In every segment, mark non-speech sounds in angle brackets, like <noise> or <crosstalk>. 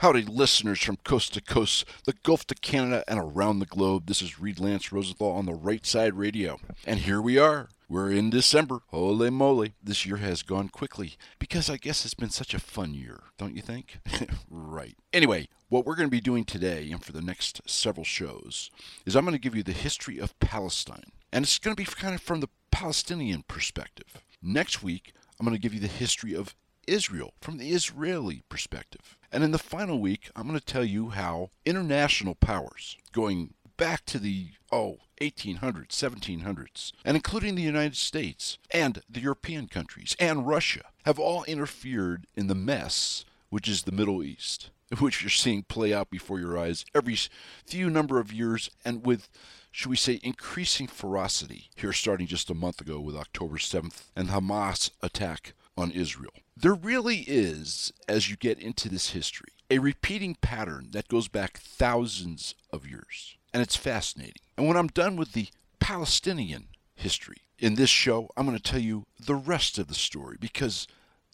Howdy, listeners from coast to coast, the Gulf to Canada, and around the globe. This is Reed Lance Rosenthal on the Right Side Radio. And here we are. We're in December. Holy moly. This year has gone quickly because I guess it's been such a fun year, don't you think? <laughs> right. Anyway, what we're going to be doing today and for the next several shows is I'm going to give you the history of Palestine. And it's going to be kind of from the Palestinian perspective. Next week, I'm going to give you the history of Israel from the Israeli perspective. And in the final week, I'm going to tell you how international powers, going back to the, oh, 1800s, 1700s, and including the United States and the European countries and Russia, have all interfered in the mess which is the Middle East, <laughs> which you're seeing play out before your eyes every few number of years and with should we say, increasing ferocity here starting just a month ago with October 7th and Hamas attack on Israel. There really is, as you get into this history, a repeating pattern that goes back thousands of years. And it's fascinating. And when I'm done with the Palestinian history in this show, I'm going to tell you the rest of the story because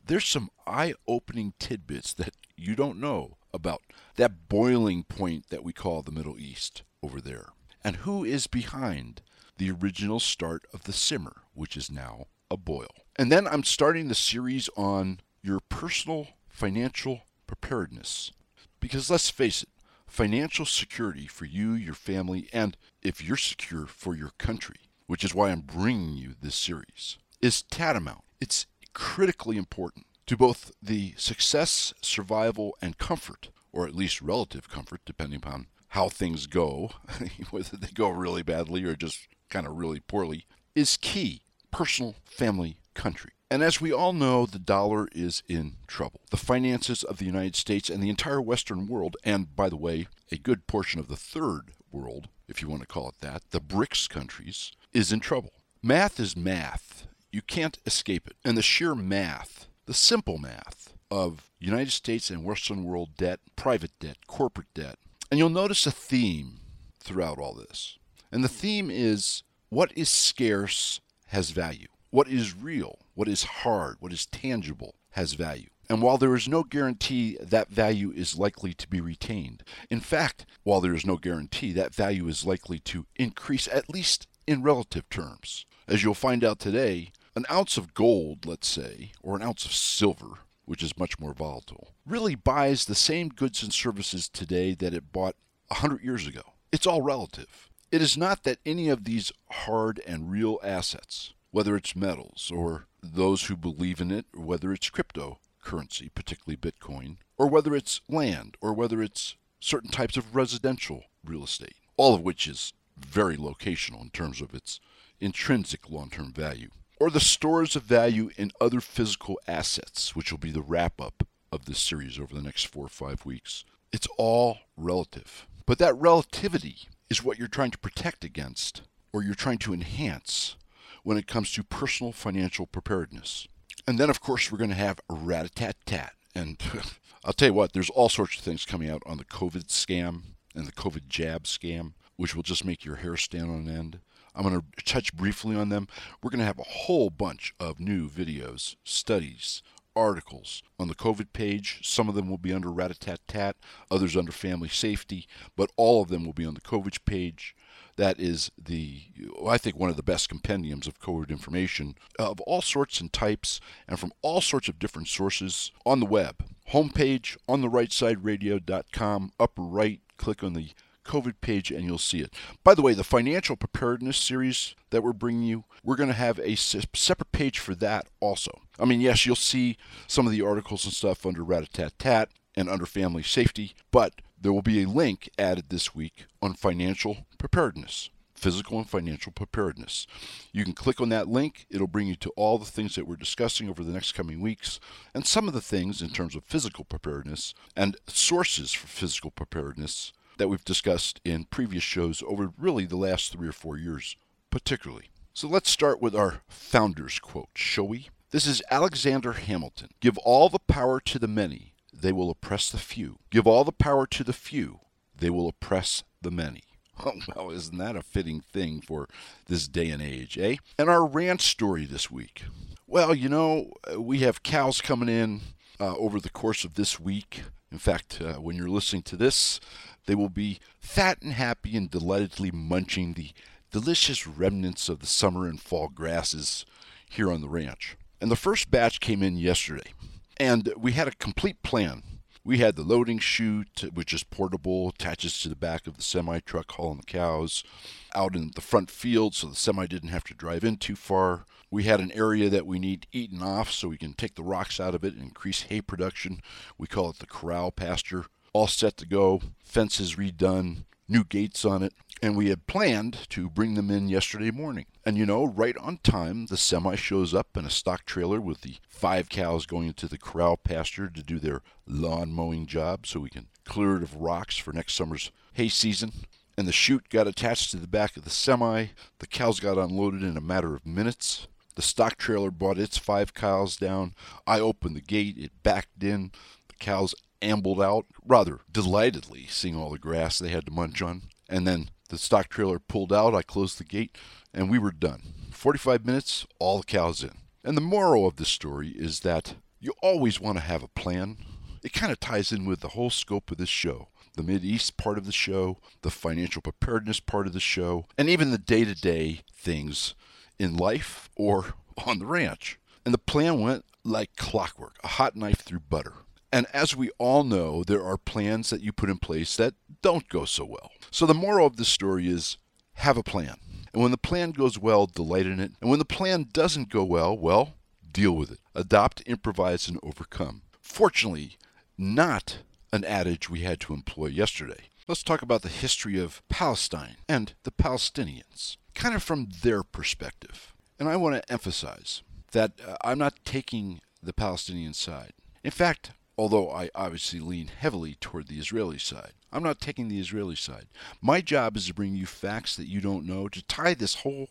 there's some eye opening tidbits that you don't know about that boiling point that we call the Middle East over there. And who is behind the original start of the simmer, which is now a boil. And then I'm starting the series on your personal financial preparedness. Because let's face it, financial security for you, your family, and if you're secure for your country, which is why I'm bringing you this series, is tantamount. It's critically important to both the success, survival, and comfort, or at least relative comfort, depending upon how things go, <laughs> whether they go really badly or just kind of really poorly, is key. Personal, family, country. And as we all know, the dollar is in trouble. The finances of the United States and the entire Western world, and by the way, a good portion of the third world, if you want to call it that, the BRICS countries, is in trouble. Math is math. You can't escape it. And the sheer math, the simple math of United States and Western world debt, private debt, corporate debt. And you'll notice a theme throughout all this. And the theme is what is scarce has value. What is real, what is hard, what is tangible has value. And while there is no guarantee that value is likely to be retained, in fact, while there is no guarantee that value is likely to increase, at least in relative terms. As you'll find out today, an ounce of gold, let's say, or an ounce of silver, which is much more volatile, really buys the same goods and services today that it bought a hundred years ago. It's all relative. It is not that any of these hard and real assets whether it's metals or those who believe in it, or whether it's cryptocurrency, particularly Bitcoin, or whether it's land, or whether it's certain types of residential real estate, all of which is very locational in terms of its intrinsic long term value, or the stores of value in other physical assets, which will be the wrap up of this series over the next four or five weeks. It's all relative. But that relativity is what you're trying to protect against, or you're trying to enhance when it comes to personal financial preparedness. And then, of course, we're going to have a rat a tat tat. And <laughs> I'll tell you what, there's all sorts of things coming out on the COVID scam and the COVID jab scam, which will just make your hair stand on end. I'm going to touch briefly on them. We're going to have a whole bunch of new videos, studies, articles on the COVID page. Some of them will be under Rat-a-tat-tat, others under Family Safety, but all of them will be on the COVID page. That is the, I think, one of the best compendiums of COVID information of all sorts and types and from all sorts of different sources on the web. Homepage on the right side radio.com, upper right, click on the COVID page and you'll see it. By the way, the financial preparedness series that we're bringing you, we're going to have a separate page for that also. I mean, yes, you'll see some of the articles and stuff under Rat-a-tat-tat and under family safety, but there will be a link added this week on financial preparedness. physical and financial preparedness. You can click on that link. It'll bring you to all the things that we're discussing over the next coming weeks and some of the things in terms of physical preparedness and sources for physical preparedness that we've discussed in previous shows over really the last three or four years, particularly. So let's start with our founder's quote, shall we? This is Alexander Hamilton. Give all the power to the many, they will oppress the few. Give all the power to the few, they will oppress the many. <laughs> Oh, well, isn't that a fitting thing for this day and age, eh? And our ranch story this week. Well, you know, we have cows coming in uh, over the course of this week. In fact, uh, when you're listening to this, they will be fat and happy and delightedly munching the delicious remnants of the summer and fall grasses here on the ranch. And the first batch came in yesterday. And we had a complete plan we had the loading chute, which is portable, attaches to the back of the semi truck hauling the cows out in the front field so the semi didn't have to drive in too far. We had an area that we need eaten off so we can take the rocks out of it and increase hay production. We call it the corral pasture. All set to go, fences redone, new gates on it, and we had planned to bring them in yesterday morning. And you know, right on time, the semi shows up in a stock trailer with the five cows going into the corral pasture to do their lawn mowing job so we can clear it of rocks for next summer's hay season. And the chute got attached to the back of the semi. The cows got unloaded in a matter of minutes. The stock trailer brought its five cows down. I opened the gate, it backed in. The cows ambled out rather delightedly, seeing all the grass they had to munch on. And then the stock trailer pulled out, I closed the gate, and we were done. 45 minutes, all the cows in. And the moral of this story is that you always want to have a plan. It kind of ties in with the whole scope of this show the Mid East part of the show, the financial preparedness part of the show, and even the day to day things in life or on the ranch. And the plan went like clockwork, a hot knife through butter. And as we all know, there are plans that you put in place that don't go so well. So the moral of the story is have a plan. And when the plan goes well, delight in it. And when the plan doesn't go well, well, deal with it. Adopt, improvise, and overcome. Fortunately, not an adage we had to employ yesterday. Let's talk about the history of Palestine and the Palestinians, kind of from their perspective. And I want to emphasize that uh, I'm not taking the Palestinian side. In fact, although I obviously lean heavily toward the Israeli side. I'm not taking the Israeli side. My job is to bring you facts that you don't know, to tie this whole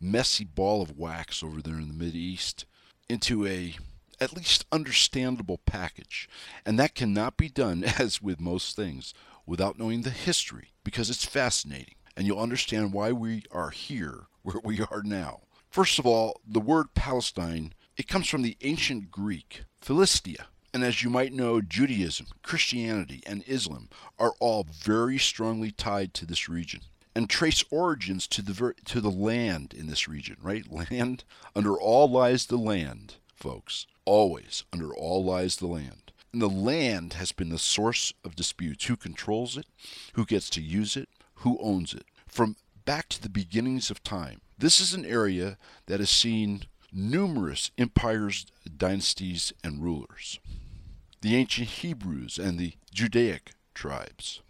messy ball of wax over there in the East into a at least understandable package. And that cannot be done, <laughs> as with most things, without knowing the history, because it's fascinating. And you'll understand why we are here where we are now. First of all, the word Palestine, it comes from the ancient Greek, Philistia, and as you might know, Judaism, Christianity, and Islam are all very strongly tied to this region and trace origins to the to the land in this region, right? <laughs> Land under all lies the land, folks. Always under all lies the land. And the land has been the source of disputes. Who controls it? Who gets to use it? Who owns it? From back to the beginnings of time. This is an area that has seen numerous empires, dynasties, and rulers the ancient Hebrews and the Judaic tribes,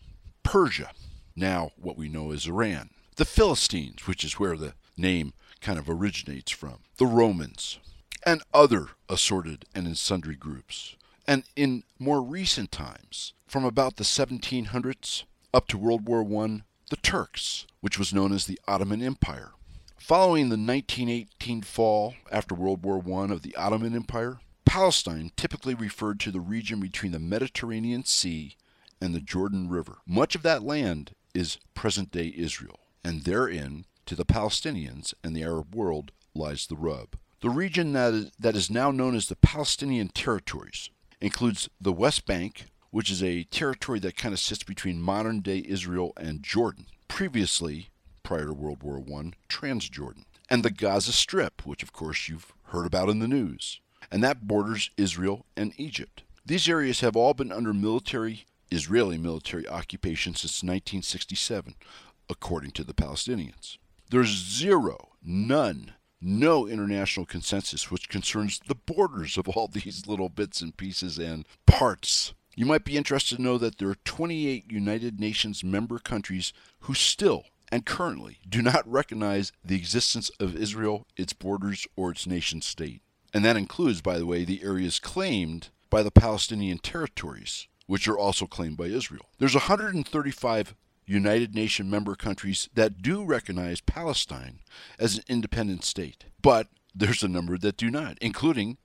Persia, now what we know as Iran, the Philistines, which is where the name kind of originates from, the Romans, and other assorted and sundry groups. And in more recent times, from about the 1700s up to World War I, the Turks, which was known as the Ottoman Empire. Following the 1918 fall after World War I of the Ottoman Empire, Palestine typically referred to the region between the Mediterranean Sea and the Jordan River. Much of that land is present day Israel, and therein, to the Palestinians and the Arab world, lies the rub. The region that is, that is now known as the Palestinian territories includes the West Bank, which is a territory that kind of sits between modern day Israel and Jordan. Previously, prior to World War I, Transjordan. And the Gaza Strip, which of course you've heard about in the news and that borders Israel and Egypt. These areas have all been under military Israeli military occupation since 1967, according to the Palestinians. There's zero, none, no international consensus which concerns the borders of all <laughs> these little bits and pieces and parts. You might be interested to know that there are 28 United Nations member countries who still and currently do not recognize the existence of Israel, its borders, or its nation state. And that includes, by the way, the areas claimed by the Palestinian territories, which are also claimed by Israel. There's 135 United Nations member countries that do recognize Palestine as an independent state, but there's a number that do not, including,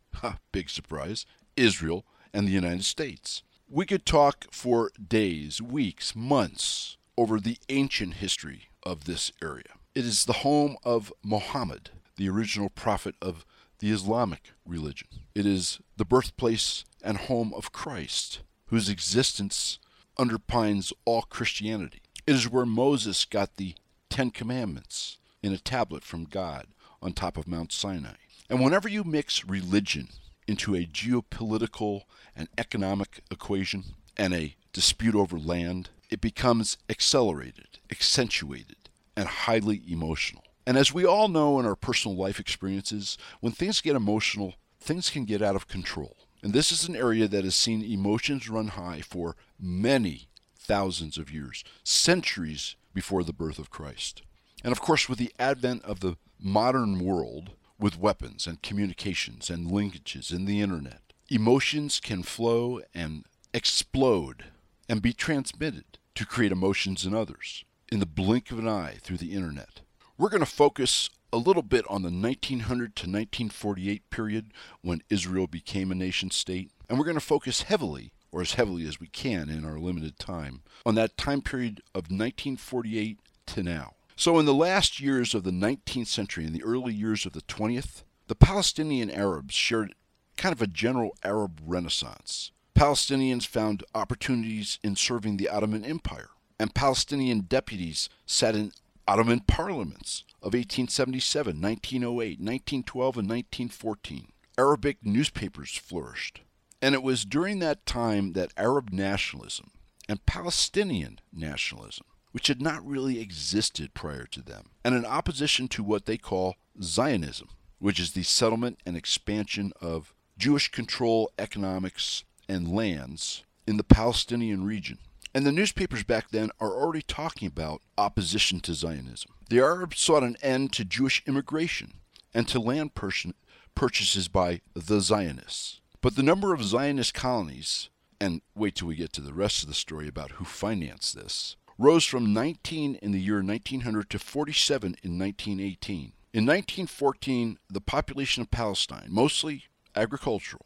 big surprise, Israel and the United States. We could talk for days, weeks, months over the ancient history of this area. It is the home of Muhammad, the original prophet of the Islamic religion. It is the birthplace and home of Christ, whose existence underpins all Christianity. It is where Moses got the Ten Commandments in a tablet from God on top of Mount Sinai. And whenever you mix religion into a geopolitical and economic equation and a dispute over land, it becomes accelerated, accentuated, and highly emotional. And as we all know in our personal life experiences, when things get emotional, things can get out of control. And this is an area that has seen emotions run high for many thousands of years, centuries before the birth of Christ. And of course, with the advent of the modern world, with weapons and communications and linkages and the internet, emotions can flow and explode and be transmitted to create emotions in others in the blink of an eye through the internet. We're going to focus a little bit on the 1900 to 1948 period when Israel became a nation state, and we're going to focus heavily, or as heavily as we can in our limited time, on that time period of 1948 to now. So, in the last years of the 19th century and the early years of the 20th, the Palestinian Arabs shared kind of a general Arab renaissance. Palestinians found opportunities in serving the Ottoman Empire, and Palestinian deputies sat in Ottoman parliaments of 1877, 1908, 1912, and 1914. Arabic newspapers flourished. And it was during that time that Arab nationalism and Palestinian nationalism, which had not really existed prior to them, and an opposition to what they call Zionism, which is the settlement and expansion of Jewish control economics and lands in the Palestinian region. And the newspapers back then are already talking about opposition to Zionism. The Arabs sought an end to Jewish immigration and to land purchases by the Zionists. But the number of Zionist colonies, and wait till we get to the rest of the story about who financed this, rose from 19 in the year 1900 to 47 in 1918. In 1914, the population of Palestine, mostly agricultural,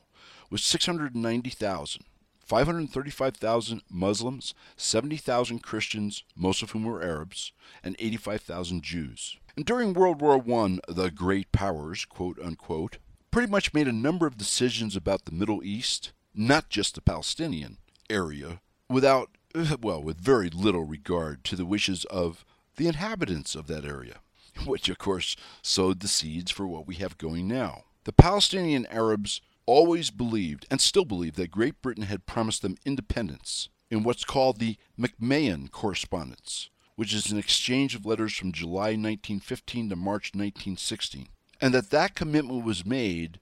was 690,000. 535,000 Muslims, 70,000 Christians, most of whom were Arabs, and 85,000 Jews. And during World War I, the great powers, quote unquote, pretty much made a number of decisions about the Middle East, not just the Palestinian area, without, <laughs> well, with very little regard to the wishes of the inhabitants of that area, <laughs> which of course sowed the seeds for what we have going now. The Palestinian Arabs always believed and still believe that Great Britain had promised them independence in what's called the McMahon Correspondence, which is an exchange of letters from July 1915 to March 1916, and that that commitment was made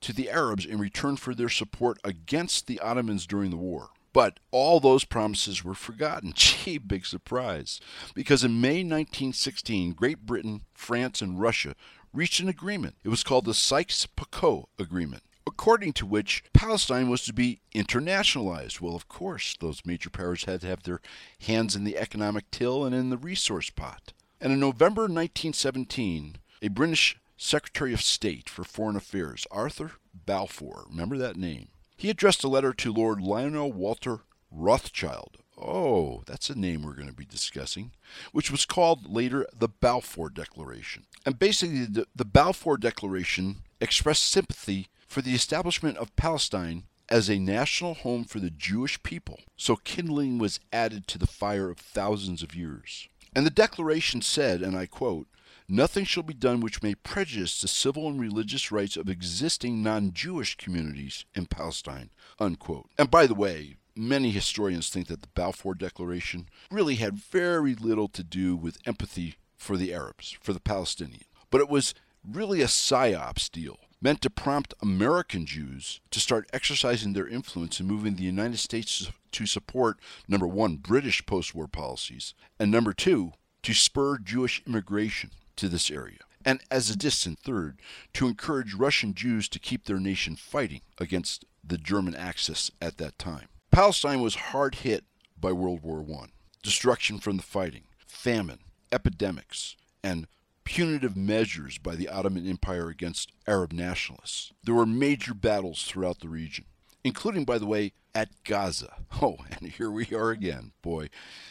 to the Arabs in return for their support against the Ottomans during the war. But all those promises were forgotten. <laughs> Gee, big surprise. Because in May 1916, Great Britain, France, and Russia reached an agreement. It was called the Sykes Picot Agreement according to which Palestine was to be internationalized. Well, of course, those major powers had to have their hands in the economic till and in the resource pot. And in November 1917, a British Secretary of State for Foreign Affairs, Arthur Balfour, remember that name, he addressed a letter to Lord Lionel Walter Rothschild. Oh, that's a name we're going to be discussing, which was called later the Balfour Declaration. And basically, the, the Balfour Declaration expressed sympathy for the establishment of Palestine as a national home for the Jewish people. So kindling was added to the fire of thousands of years. And the declaration said, and I quote, Nothing shall be done which may prejudice the civil and religious rights of existing non Jewish communities in Palestine. Unquote. And by the way, many historians think that the Balfour Declaration really had very little to do with empathy for the Arabs, for the Palestinians. But it was really a psyops deal meant to prompt American Jews to start exercising their influence in moving the United States to support, number one, British post war policies, and number two, to spur Jewish immigration to this area, and as a distant third, to encourage Russian Jews to keep their nation fighting against the German Axis at that time. Palestine was hard hit by World War I. Destruction from the fighting, famine, epidemics, and punitive measures by the Ottoman Empire against Arab nationalists. There were major battles throughout the region, including, by the way, at Gaza. <laughs> Oh, and here we are again. Boy,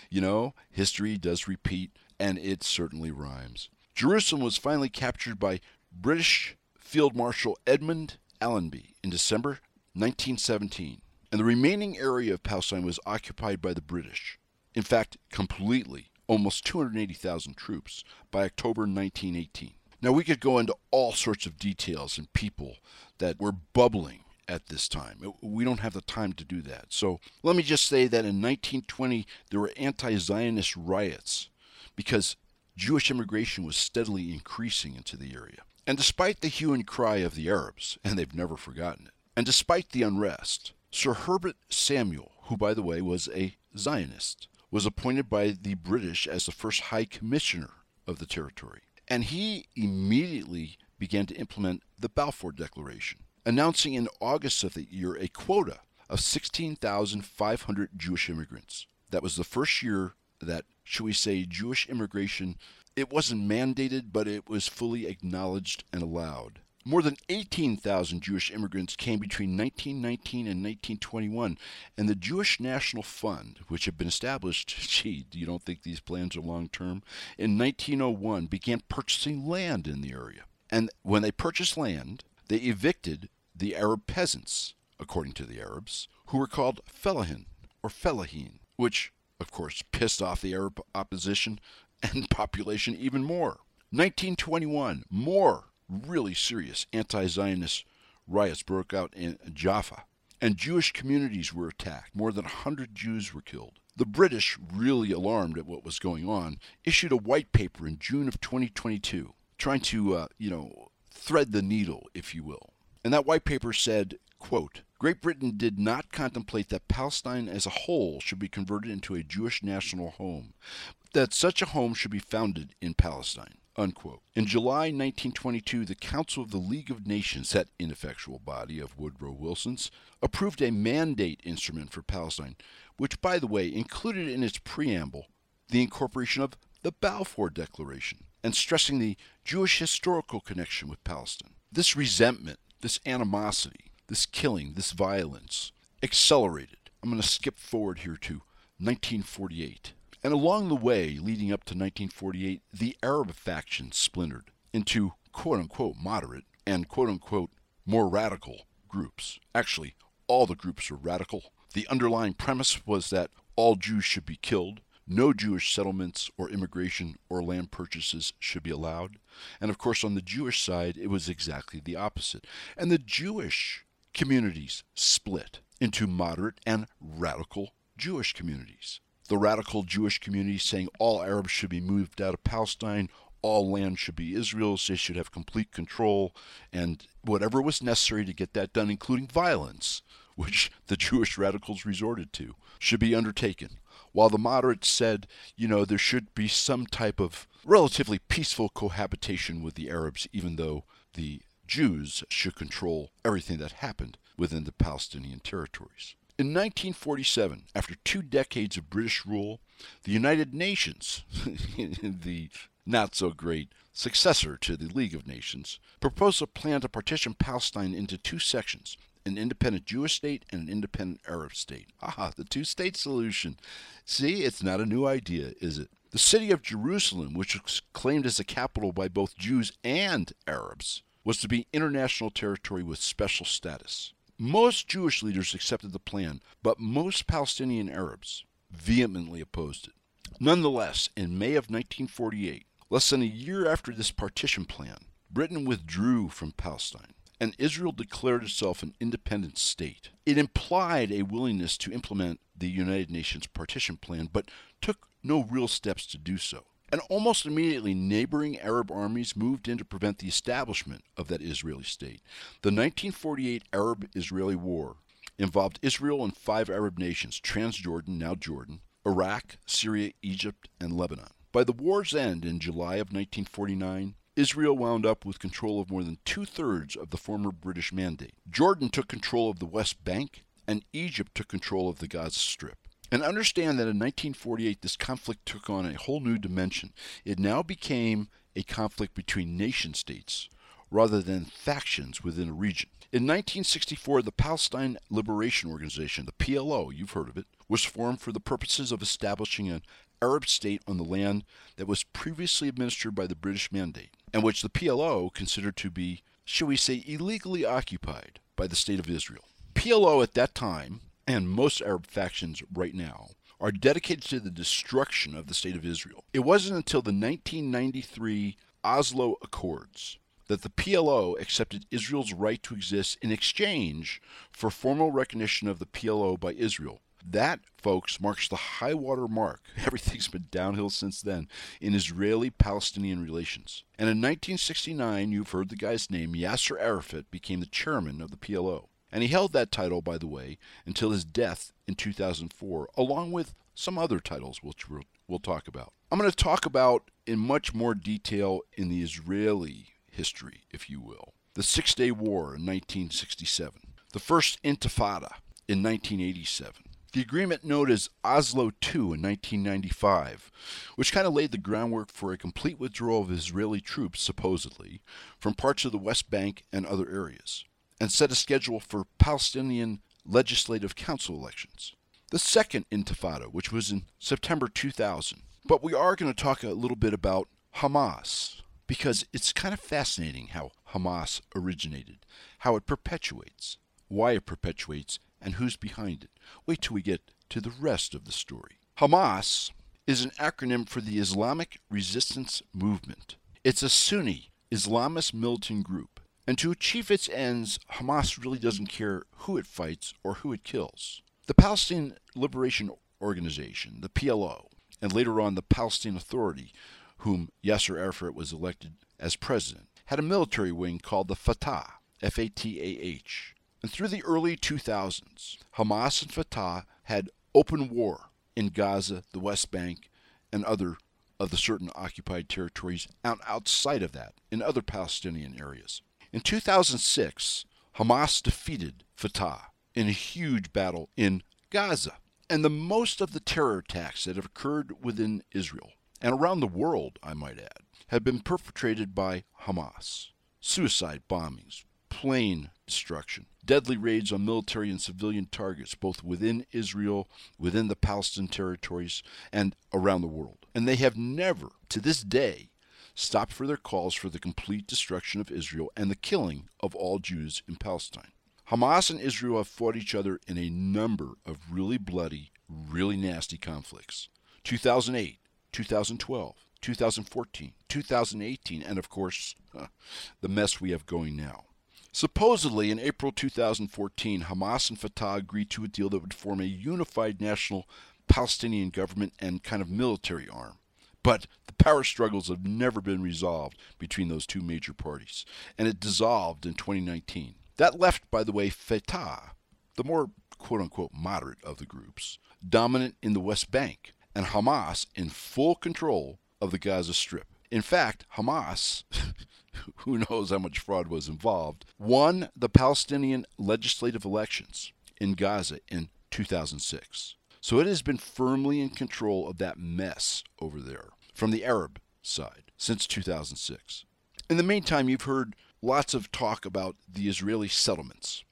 you know, history does repeat, and it certainly rhymes. Jerusalem was finally captured by British Field Marshal Edmund Allenby in December 1917, and the remaining area of Palestine was occupied by the British. In fact, completely, almost 280,000 troops by October 1918. Now, we could go into all sorts of details and people that were bubbling at this time. We don't have the time to do that. So let me just say that in 1920, there were anti Zionist riots because Jewish immigration was steadily increasing into the area. And despite the hue and cry of the Arabs, <laughs> and they've never forgotten it, and despite the unrest, Sir Herbert Samuel, who by the way was a Zionist, was appointed by the British as the first High Commissioner of the territory. And he immediately began to implement the Balfour Declaration, announcing in August of the year a quota of 16,500 Jewish immigrants. That was the first year that, should we say, Jewish immigration, it wasn't mandated, but it was fully acknowledged and allowed. More than 18,000 Jewish immigrants came between 1919 and 1921, and the Jewish National Fund, which had been established, <laughs> gee, you don't think these plans are long term, in 1901 began purchasing land in the area. And when they purchased land, they evicted the Arab peasants, according to the Arabs, who were called fellahin or fellahin, which, of course, pissed off the Arab opposition and <laughs> population even more. 1921, more really serious anti Zionist riots broke out in Jaffa, and Jewish communities were attacked. More than 100 Jews were killed. The British, really alarmed at what was going on, issued a white paper in June of 2022, trying to, uh, you know, thread the needle, if you will. And that white paper said, quote, Great Britain did not contemplate that Palestine as a whole should be converted into a Jewish national home, that such a home should be founded in Palestine. Unquote. In July 1922, the Council of the League of Nations, that ineffectual body of Woodrow Wilson's, approved a mandate instrument for Palestine, which, by the way, included in its preamble the incorporation of the Balfour Declaration and stressing the Jewish historical connection with Palestine. This resentment, this animosity, this killing, this violence accelerated. I'm going to skip forward here to 1948. And along the way, leading up to 1948, the Arab faction splintered into quote unquote moderate and quote unquote more radical groups. Actually, all the groups were radical. The underlying premise was that all Jews should be killed, no Jewish settlements or immigration or land purchases should be allowed. And of course, on the Jewish side, it was exactly the opposite. And the Jewish communities split into moderate and radical Jewish communities the radical Jewish community saying all Arabs should be moved out of Palestine, all land should be Israel's, they should have complete control, and whatever was necessary to get that done, including violence, which <laughs> the Jewish radicals resorted to, should be undertaken. While the moderates said, you know, there should be some type of relatively peaceful cohabitation with the Arabs, even though the Jews should control everything that happened within the Palestinian territories. In 1947, after two decades of British rule, the United Nations, <laughs> the not so great successor to the League of Nations, proposed a plan to partition Palestine into two sections an independent Jewish state and an independent Arab state. Ah, the two state solution. See, it's not a new idea, is it? The city of Jerusalem, which was claimed as a capital by both Jews and Arabs, was to be international territory with special status. Most Jewish leaders accepted the plan, but most Palestinian Arabs vehemently opposed it. Nonetheless, in May of 1948, less than a year after this partition plan, Britain withdrew from Palestine and Israel declared itself an independent state. It implied a willingness to implement the United Nations partition plan, but took no real steps to do so. And almost immediately, neighboring Arab armies moved in to prevent the establishment of that Israeli state. The 1948 Arab Israeli War involved Israel and five Arab nations Transjordan, now Jordan, Iraq, Syria, Egypt, and Lebanon. By the war's end in July of 1949, Israel wound up with control of more than two thirds of the former British mandate. Jordan took control of the West Bank, and Egypt took control of the Gaza Strip. And understand that in 1948, this conflict took on a whole new dimension. It now became a conflict between nation states rather than factions within a region. In 1964, the Palestine Liberation Organization, the PLO, you've heard of it, was formed for the purposes of establishing an Arab state on the land that was previously administered by the British Mandate, and which the PLO considered to be, shall we say, illegally occupied by the State of Israel. PLO at that time, and most Arab factions right now, are dedicated to the destruction of the State of Israel. It wasn't until the 1993 Oslo Accords that the PLO accepted Israel's right to exist in exchange for formal recognition of the PLO by Israel that, folks, marks the high water mark. <laughs> Everything's been downhill since then in Israeli Palestinian relations. And in 1969, you've heard the guy's name, Yasser Arafat became the chairman of the PLO. And he held that title, by the way, until his death in 2004, along with some other titles, which we'll, talk about. I'm going to talk about in much more detail in the Israeli history, if you will. The Six Day War in 1967, the First Intifada in 1987, the agreement known as Oslo II in 1995, which kind of laid the groundwork for a complete withdrawal of Israeli troops, supposedly, from parts of the West Bank and other areas, and set a schedule for Palestinian Legislative Council elections. The second Intifada, which was in September 2000. But we are going to talk a little bit about Hamas, because it's kind of fascinating how Hamas originated, how it perpetuates, why it perpetuates, and who's behind it. Wait till we get to the rest of the story. Hamas is an acronym for the Islamic Resistance Movement. It's a Sunni Islamist militant group, and to achieve its ends, Hamas really doesn't care who it fights or who it kills. The Palestinian Liberation Organization, the PLO, and later on the Palestine Authority, whom Yasser Arafat was elected as president, had a military wing called the Fatah, F A T A H, and through the early 2000s, Hamas and Fatah had open war in Gaza, the West Bank, and other of the certain occupied territories and outside of that in other Palestinian areas. In 2006, Hamas defeated Fatah in a huge battle in Gaza. And the most of the terror attacks that have occurred within Israel and around the world, I might add, have been perpetrated by Hamas. Suicide bombings, plane destruction, deadly raids on military and civilian targets, both within Israel, within the Palestinian territories, and around the world. And they have never, to this day, stopped for their calls for the complete destruction of Israel and the killing of all Jews in Palestine. Hamas and Israel have fought each other in a number of really bloody, really nasty conflicts. 2008, 2012, 2014, 2018, and of course, the mess we have going now. Supposedly, in April 2014, Hamas and Fatah agreed to a deal that would form a unified national Palestinian government and kind of military arm. But the power struggles have never been resolved between those two major parties, and it dissolved in 2019. That left, by the way, Fatah, the more quote unquote moderate of the groups, dominant in the West Bank, and Hamas in full control of the Gaza Strip. In fact, Hamas <laughs> who knows how much fraud was involved, won the Palestinian legislative elections in Gaza in 2006. So it has been firmly in control of that mess over there from the Arab side since 2006. In the meantime, you've heard lots of talk about the Israeli settlements.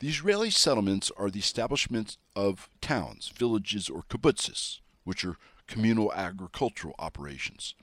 The Israeli settlements are the establishment of towns, villages, or kibbutzes, which are communal agricultural operations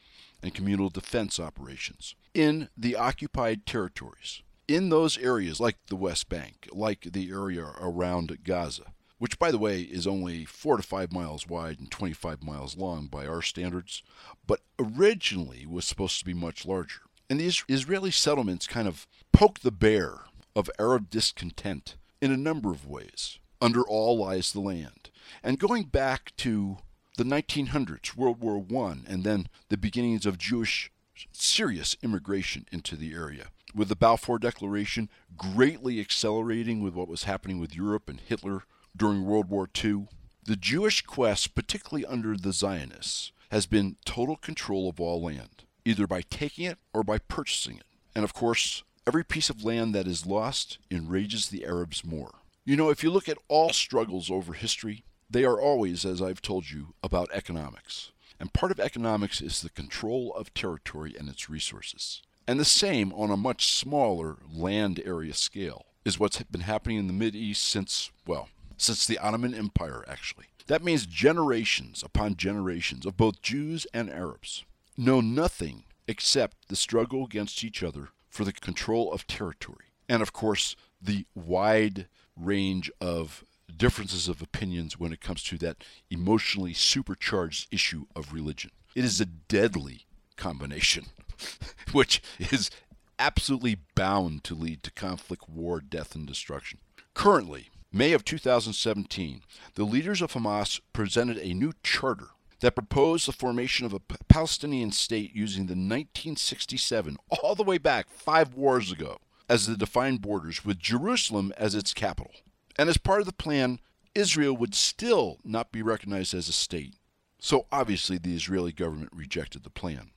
and communal defense operations in the occupied territories. In those areas, like the West Bank, like the area around Gaza, which, by the way, is only four to five miles wide and 25 miles long by our standards, but originally was supposed to be much larger. And these Israeli settlements kind of poke the bear of Arab discontent in a number of ways. Under all lies the land. And going back to the 1900s, World War I, and then the beginnings of Jewish serious immigration into the area. With the Balfour Declaration greatly accelerating with what was happening with Europe and Hitler during World War II, the Jewish quest, particularly under the Zionists, has been total control of all land, either by taking it or by purchasing it. And of course, every piece of land that is lost enrages the Arabs more. You know, if you look at all struggles over history, they are always, as I've told you, about economics. And part of economics is the control of territory and its resources. And the same on a much smaller land area scale is what's been happening in the Mid East since, well, since the Ottoman Empire, actually. That means generations upon generations of both Jews and Arabs know nothing except the struggle against each other for the control of territory. And of course, the wide range of differences of opinions when it comes to that emotionally supercharged issue of religion. It is a deadly combination, <laughs> which is absolutely bound to lead to conflict, war, death, and destruction. Currently, May of 2017, the leaders of Hamas presented a new charter that proposed the formation of a Palestinian state using the 1967, all the way back five wars ago, as the defined borders, with Jerusalem as its capital. And as part of the plan, Israel would still not be recognized as a state. So obviously, the Israeli government rejected the plan.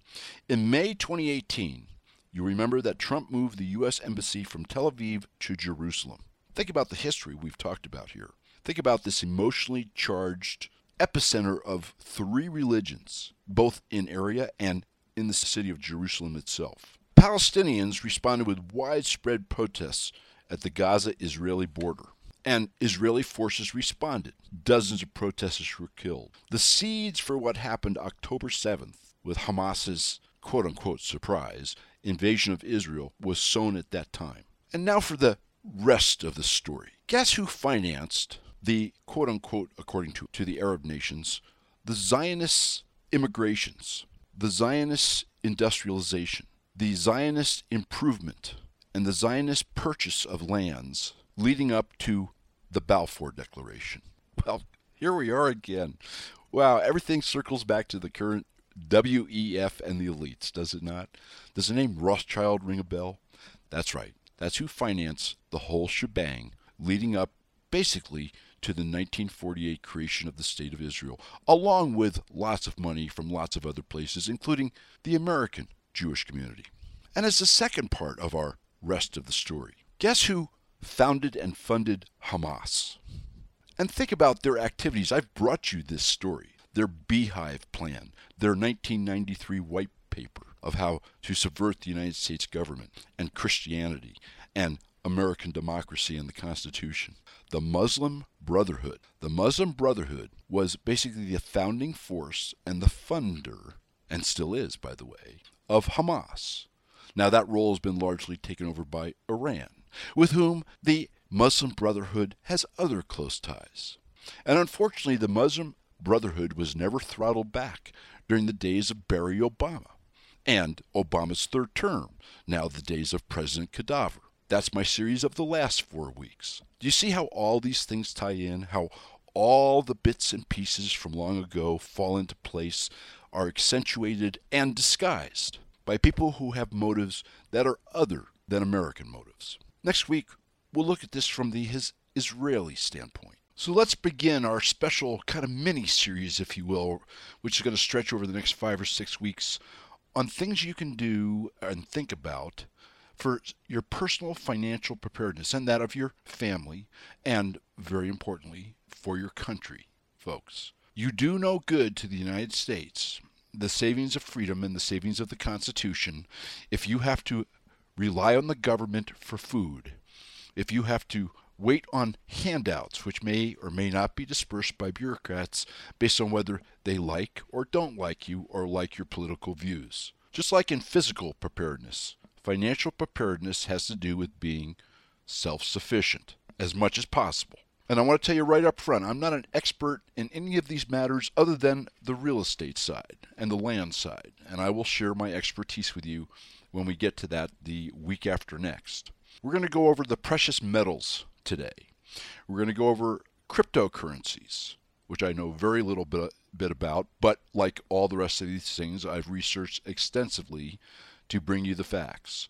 In May 2018, you remember that Trump moved the U.S. Embassy from Tel Aviv to Jerusalem. Think about the history we've talked about here. Think about this emotionally charged epicenter of three religions, both in area and in the city of Jerusalem itself. Palestinians responded with widespread protests at the Gaza Israeli border. And Israeli forces responded. Dozens of protesters were killed. The seeds for what happened October 7th with Hamas's quote unquote surprise invasion of Israel was sown at that time. And now for the rest of the story. Guess who financed the quote unquote, according to, to the Arab nations, the Zionist immigrations, the Zionist industrialization, the Zionist improvement, and the Zionist purchase of lands leading up to the Balfour Declaration. <laughs> Well, here we are again. Wow, everything circles back to the current WEF and the elites, does it not? Does the name Rothschild ring a bell? That's right. That's who financed the whole shebang leading up basically to the 1948 creation of the State of Israel, along with lots of money from lots of other places, including the American Jewish community. And as the second part of our rest of the story, guess who founded and funded Hamas? And think about their activities. I've brought you this story their Beehive Plan, their 1993 white paper of how to subvert the United States government and Christianity and American democracy and the Constitution. The Muslim Brotherhood. The Muslim Brotherhood was basically the founding force and the funder, and still is, by the way, of Hamas. Now, that role has been largely taken over by Iran, with whom the Muslim Brotherhood has other close ties. And unfortunately, the Muslim Brotherhood was never throttled back during the days of Barry Obama and Obama's third term, now the days of President Cadaver. That's my series of the last four weeks. Do you see how all these things tie in? How all the bits and pieces from long ago fall into place, are accentuated and disguised by people who have motives that are other than American motives. Next week, we'll look at this from the his Israeli standpoint. So let's begin our special kind of mini series, if you will, which is going to stretch over the next five or six weeks on things you can do and think about for your personal financial preparedness and that of your family, and very importantly, for your country, folks. You do no good to the United States, the savings of freedom and the savings of the Constitution, if you have to rely on the government for food, if you have to wait on handouts which may or may not be dispersed by bureaucrats based on whether they like or don't like you or like your political views. Just like in physical preparedness, financial preparedness has to do with being self sufficient as much as possible. And I want to tell you right up front, I'm not an expert in any of these matters other than the real estate side and the land side. And I will share my expertise with you when we get to that the week after next. We're going to go over the precious metals today. We're going to go over cryptocurrencies, which I know very little bit, bit about, but like all the rest of these things, I've researched extensively to bring you the facts.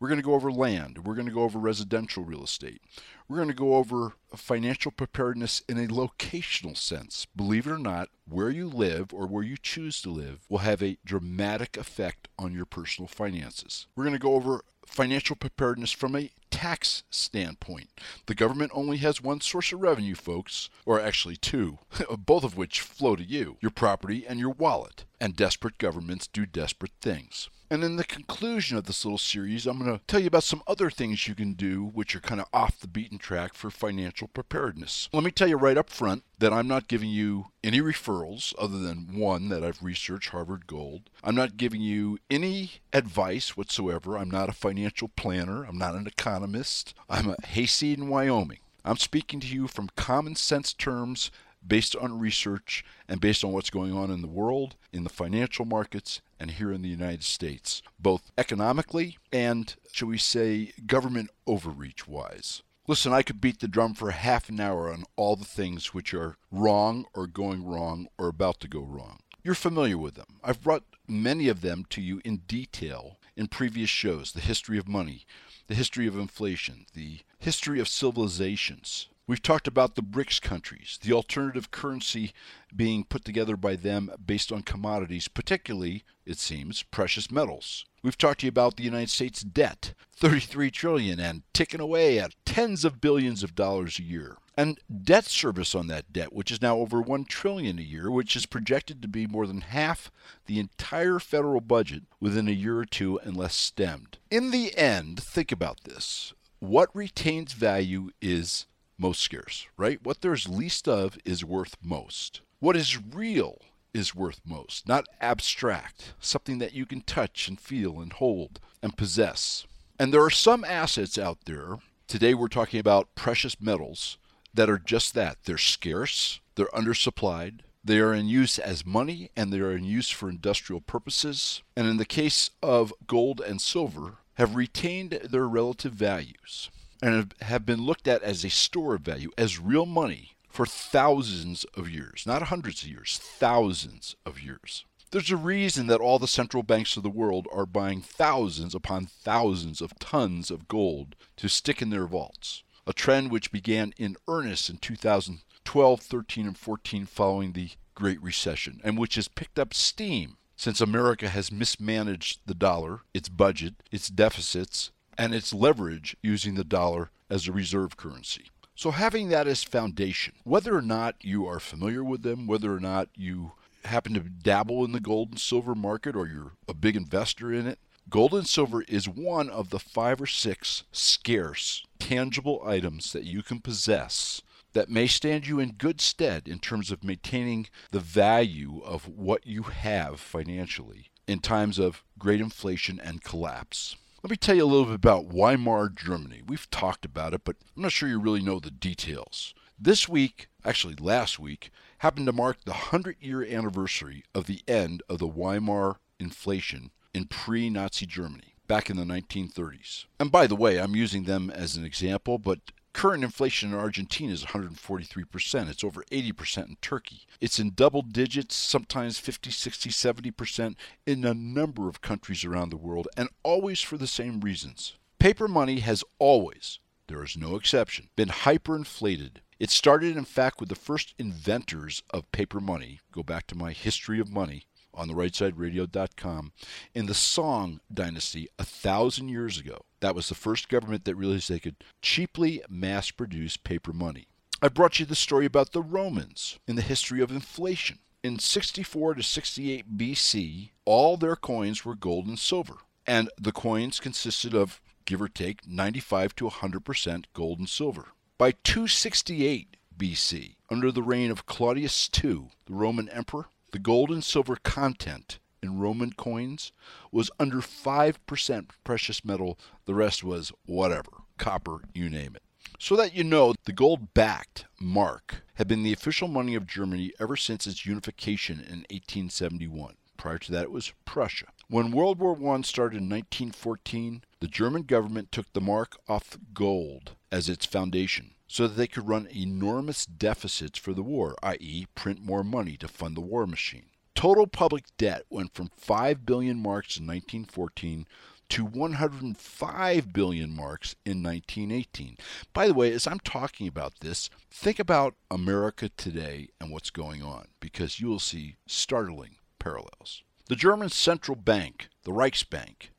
We're going to go over land. We're going to go over residential real estate. We're going to go over financial preparedness in a locational sense. Believe it or not, where you live or where you choose to live will have a dramatic effect on your personal finances. We're going to go over financial preparedness from a tax standpoint. The government only has one source of revenue, folks, or actually two, <laughs> both of which flow to you your property and your wallet. And desperate governments do desperate things. And in the conclusion of this little series, I'm going to tell you about some other things you can do which are kind of off the beaten track for financial preparedness. Let me tell you right up front that I'm not giving you any referrals other than one that I've researched Harvard Gold. I'm not giving you any advice whatsoever. I'm not a financial planner. I'm not an economist. I'm a hayseed in Wyoming. I'm speaking to you from common sense terms based on research and based on what's going on in the world, in the financial markets, and here in the United States, both economically and, shall we say, government overreach wise. Listen, I could beat the drum for half an hour on all the things which are wrong or going wrong or about to go wrong. You're familiar with them. I've brought many of them to you in detail in previous shows the history of money, the history of inflation, the history of civilizations, We've talked about the BRICS countries, the alternative currency being put together by them based on commodities, particularly, it seems, precious metals. We've talked to you about the United States debt, 33 trillion and ticking away at tens of billions of dollars a year. And debt service on that debt, which is now over 1 trillion a year, which is projected to be more than half the entire federal budget within a year or two unless stemmed. In the end, think about this. What retains value is most scarce, right? What there's least of is worth most. What is real is worth most, not abstract, something that you can touch and feel and hold and possess. And there are some assets out there, today we're talking about precious metals, that are just that. They're scarce, they're undersupplied, they are in use as money, and they are in use for industrial purposes. And in the case of gold and silver, have retained their relative values and have been looked at as a store of value, as real money for thousands of years, not hundreds of years, thousands of years. There's a reason that all the central banks of the world are buying thousands upon thousands of tons of gold to stick in their vaults, a trend which began in earnest in 2012, 13, and 14 following the Great Recession, and which has picked up steam since America has mismanaged the dollar, its budget, its deficits, and its leverage using the dollar as a reserve currency. So, having that as foundation, whether or not you are familiar with them, whether or not you happen to dabble in the gold and silver market or you're a big investor in it, gold and silver is one of the five or six scarce, tangible items that you can possess that may stand you in good stead in terms of maintaining the value of what you have financially in times of great inflation and collapse. Let me tell you a little bit about Weimar Germany. We've talked about it, but I'm not sure you really know the details. This week, actually last week, happened to mark the 100 year anniversary of the end of the Weimar inflation in pre Nazi Germany back in the 1930s. And by the way, I'm using them as an example, but Current inflation in Argentina is 143%. It's over 80% in Turkey. It's in double digits, sometimes 50, 60, 70% in a number of countries around the world, and always for the same reasons. Paper money has always, there is no exception, been hyperinflated. It started, in fact, with the first inventors of paper money. Go back to my history of money on the rightsideradio.com in the Song dynasty a thousand years ago. That was the first government that realized they could cheaply mass produce paper money. I brought you the story about the Romans in the history of inflation. In 64 to 68 BC, all their coins were gold and silver, and the coins consisted of, give or take, 95 to 100% gold and silver. By 268 BC, under the reign of Claudius II, the Roman emperor, the gold and silver content in Roman coins was under 5% precious metal. The rest was whatever, copper, you name it. So that you know, the gold backed mark had been the official money of Germany ever since its unification in 1871. Prior to that, it was Prussia. When World War I started in 1914, the German government took the mark off gold as its foundation so that they could run enormous deficits for the war, i.e., print more money to fund the war machine. Total public debt went from 5 billion marks in 1914 to 105 billion marks in 1918. By the way, as I'm talking about this, think about America today and what's going on, because you will see startling parallels. The German central bank, the Reichsbank,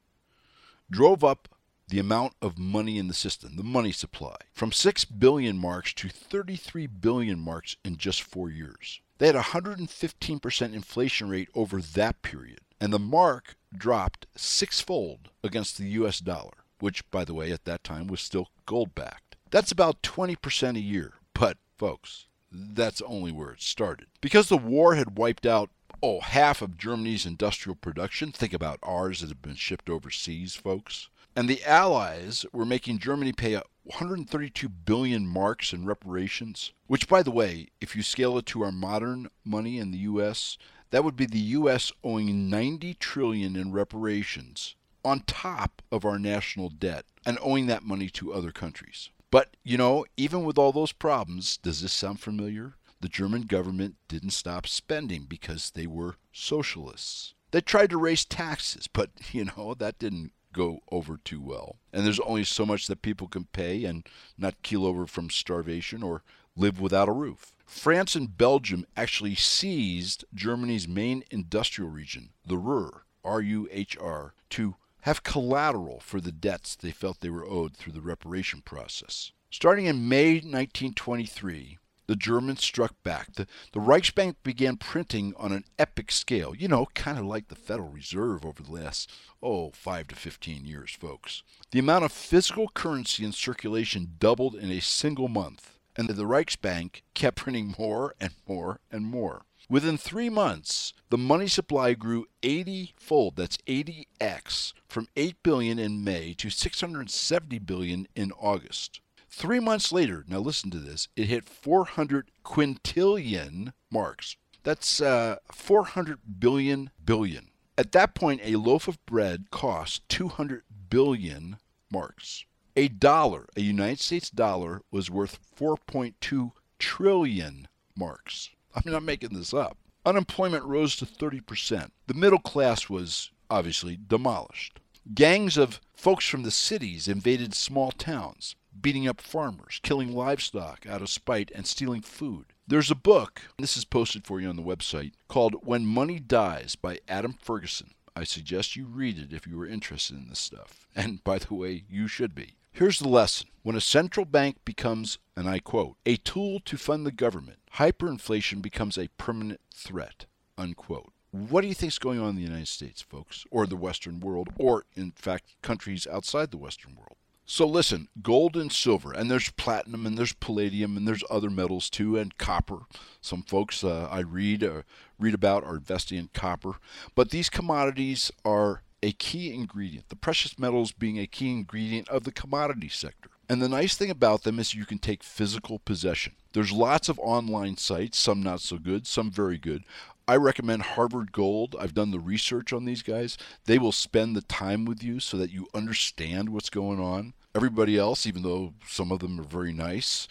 drove up the amount of money in the system, the money supply, from 6 billion marks to 33 billion marks in just four years. They had a 115% inflation rate over that period, and the mark dropped sixfold against the US dollar, which, by the way, at that time was still gold backed. That's about 20% a year, but folks, that's only where it started. Because the war had wiped out oh, half of Germany's industrial production. Think about ours that have been shipped overseas, folks. And the Allies were making Germany pay 132 billion marks in reparations, which, by the way, if you scale it to our modern money in the U.S., that would be the U.S. owing 90 trillion in reparations on top of our national debt and owing that money to other countries. But, you know, even with all those problems, does this sound familiar? the German government didn't stop spending because they were socialists. They tried to raise taxes, but, <laughs> you know, that didn't go over too well. And there's only so much that people can pay and not keel over from starvation or live without a roof. France and Belgium actually seized Germany's main industrial region, the Ruhr, R U H R, to have collateral for the debts they felt they were owed through the reparation process. Starting in May 1923, the Germans struck back. The, the Reichsbank began printing on an epic scale, you know, kind of like the Federal Reserve over the last, oh, five to 15 years, folks. The amount of physical currency in circulation doubled in a single month, and the Reichsbank kept printing more and more and more. Within three months, the money supply grew 80 fold, that's 80x, from 8 billion in May to 670 billion in August. Three months later, now listen to this, it hit 400 quintillion marks. That's uh, 400 billion billion. At that point, a loaf of bread cost 200 billion marks. A dollar, a United States dollar, was worth 4.2 trillion marks. I'm not making this up. Unemployment rose to 30%. The middle class was obviously demolished. Gangs of folks from the cities invaded small towns beating up farmers, killing livestock out of spite, and stealing food. There's a book, this is posted for you on the website, called When Money Dies by Adam Fergusson. I suggest you read it if you are interested in this stuff. And by the way, you should be. Here's the lesson. When a central bank becomes, and I quote, a tool to fund the government, hyperinflation becomes a permanent threat, unquote. What do you think is going on in the United States, folks, or the Western world, or in fact, countries outside the Western world? So listen, gold and silver, and there's platinum, and there's palladium, and there's other metals too, and copper. Some folks uh, I read uh, read about are investing in copper, but these commodities are a key ingredient. The precious metals being a key ingredient of the commodity sector. And the nice thing about them is you can take physical possession. There's lots of online sites, some not so good, some very good. I recommend Harvard Gold. I've done the research on these guys. They will spend the time with you so that you understand what's going on. Everybody else, even though some of them are very nice,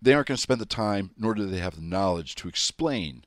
they aren't going to spend the time, nor do they have the knowledge to explain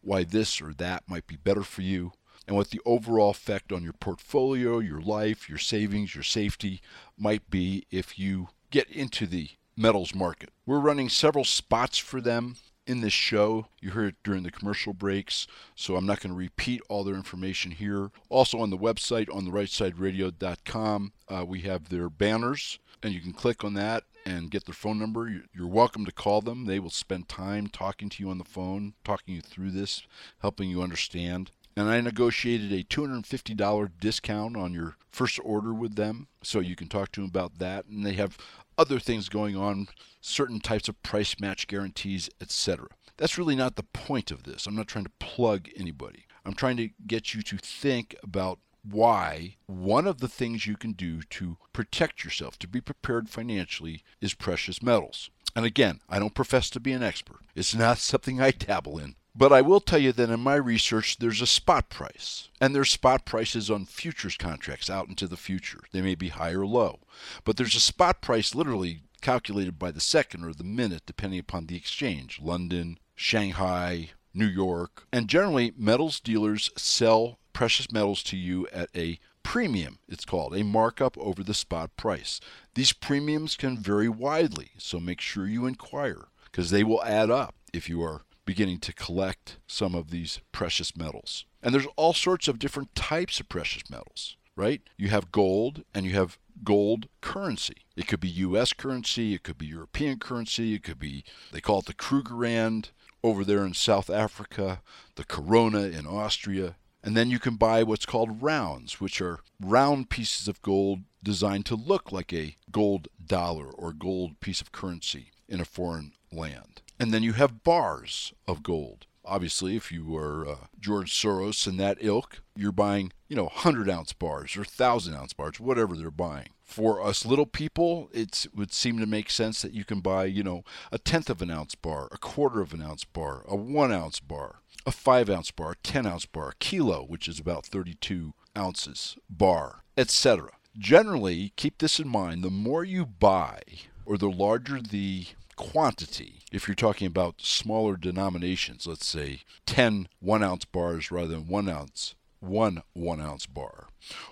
why this or that might be better for you and what the overall effect on your portfolio, your life, your savings, your safety might be if you get into the metals market. We're running several spots for them in this show. You heard it during the commercial breaks, so I'm not going to repeat all their information here. Also on the website, on the rightsideradio.com, uh, we have their banners, and you can click on that and get their phone number. You're welcome to call them. They will spend time talking to you on the phone, talking you through this, helping you understand. And I negotiated a $250 discount on your first order with them, so you can talk to them about that. And they have other things going on, certain types of price match guarantees, etc. That's really not the point of this. I'm not trying to plug anybody. I'm trying to get you to think about why one of the things you can do to protect yourself, to be prepared financially, is precious metals. And again, I don't profess to be an expert. It's not <laughs> something I dabble in. But I will tell you that in my research, there's a spot price. And there's spot prices on futures contracts out into the future. They may be high or low. But there's a spot price literally calculated by the second or the minute, depending upon the exchange London, Shanghai, New York. And generally, metals dealers sell precious metals to you at a premium, it's called, a markup over the spot price. These premiums can vary widely, so make sure you inquire because they will add up if you are beginning to collect some of these precious metals. And there's all sorts of different types of precious metals, right? You have gold and you have gold currency. It could be US currency, it could be European currency, it could be, they call it the Krugerrand over there in South Africa, the Corona in Austria. And then you can buy what's called rounds, which are round pieces of gold designed to look like a gold dollar or gold piece of currency in a foreign land. And then you have bars of gold. Obviously, if you are uh, George Soros and that ilk, you're buying, you know, 100 ounce bars or 1,000 ounce bars, whatever they're buying. For us little people, it would seem to make sense that you can buy, you know, a tenth of an ounce bar, a quarter of an ounce bar, a one ounce bar, a five ounce bar, 10 ounce bar, a kilo, which is about 32 ounces bar, etc. Generally, keep this in mind the more you buy, or the larger the quantity, if you're talking about smaller denominations, let's say 10 one ounce bars rather than one ounce, one one ounce bar,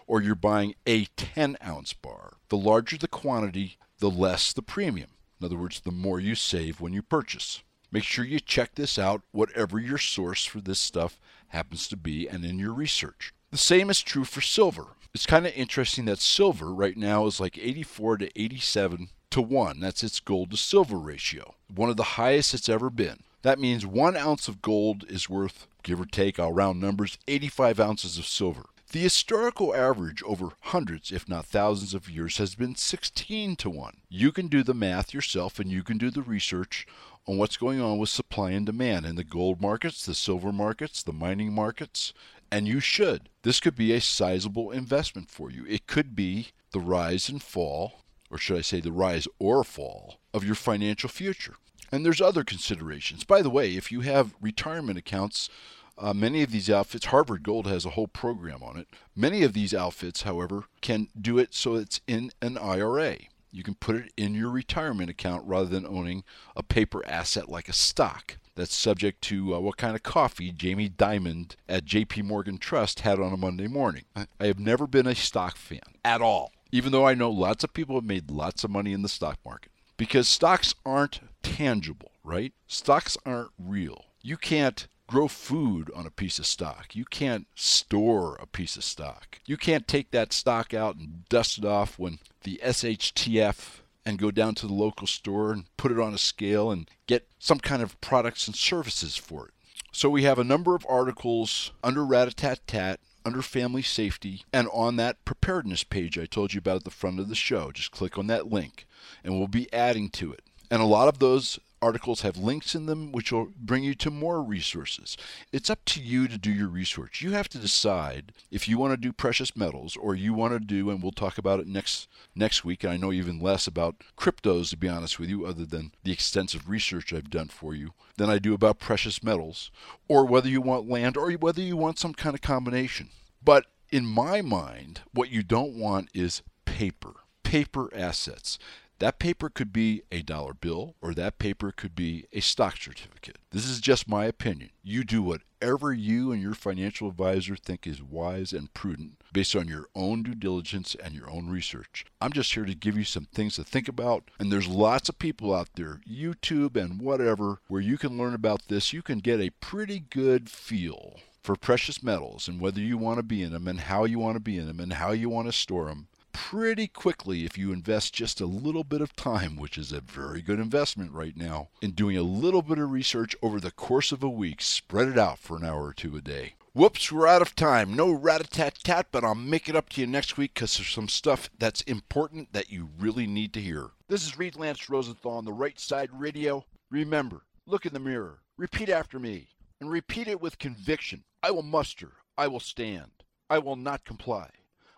or you're buying a 10 ounce bar, the larger the quantity, the less the premium. In other words, the more you save when you purchase. Make sure you check this out, whatever your source for this stuff happens to be, and in your research. The same is true for silver. It's kind of interesting that silver right now is like 84 to 87 to 1. That's its gold to silver ratio, one of the highest it's ever been. That means one ounce of gold is worth, give or take, I'll round numbers, 85 ounces of silver. The historical average over hundreds, if not thousands of years has been 16 to 1. You can do the math yourself and you can do the research on what's going on with supply and demand in the gold markets, the silver markets, the mining markets, and you should. This could be a sizable investment for you. It could be the rise and fall, or should I say the rise or fall, of your financial future. And there's other considerations. By the way, if you have retirement accounts, uh, many of these outfits, Harvard Gold has a whole program on it. Many of these outfits, however, can do it so it's in an IRA. You can put it in your retirement account rather than owning a paper asset like a stock that's subject to uh, what kind of coffee Jamie Dimon at JP Morgan Trust had on a Monday morning. I have never been a stock fan at all, even though I know lots of people have made lots of money in the stock market. Because stocks aren't tangible, right? Stocks aren't real. You can't grow food on a piece of stock. You can't store a piece of stock. You can't take that stock out and dust it off when the SHTF and go down to the local store and put it on a scale and get some kind of products and services for it. So we have a number of articles under Rat-a-Tat-Tat, under Family Safety, and on that preparedness page I told you about at the front of the show. Just click on that link, and we'll be adding to it. And a lot of those articles have links in them which will bring you to more resources. It's up to you to do your research. You have to decide if you want to do precious metals or you want to do and we'll talk about it next next week and I know even less about cryptos to be honest with you other than the extensive research I've done for you than I do about precious metals or whether you want land or whether you want some kind of combination. But in my mind, what you don't want is paper, paper assets. That paper could be a dollar bill or that paper could be a stock certificate. This is just my opinion. You do whatever you and your financial advisor think is wise and prudent based on your own due diligence and your own research. I'm just here to give you some things to think about. And there's lots of people out there, YouTube and whatever, where you can learn about this. You can get a pretty good feel for precious metals and whether you want to be in them and how you want to be in them and how you want to store them pretty quickly if you invest just a little bit of time, which is a very good investment right now, in doing a little bit of research over the course of a week. Spread it out for an hour or two a day. Whoops, we're out of time. No rat a tat tat, but I'll make it up to you next week because there's some stuff that's important that you really need to hear. This is Reed Lance Rosenthal on the Right Side Radio. Remember, look in the mirror, repeat after me, and repeat it with conviction. I will muster, I will stand, I will not comply,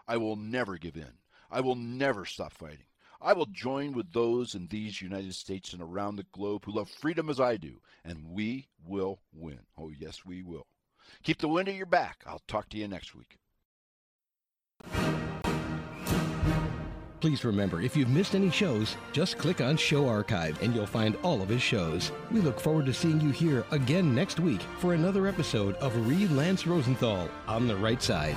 I will never give in. I will never stop fighting. I will join with those in these United States and around the globe who love freedom as I do, and we will win. Oh, yes, we will. Keep the wind at your back. I'll talk to you next week. Please remember, if you've missed any shows, just click on Show Archive and you'll find all of his shows. We look forward to seeing you here again next week for another episode of Reed Lance Rosenthal on the right side.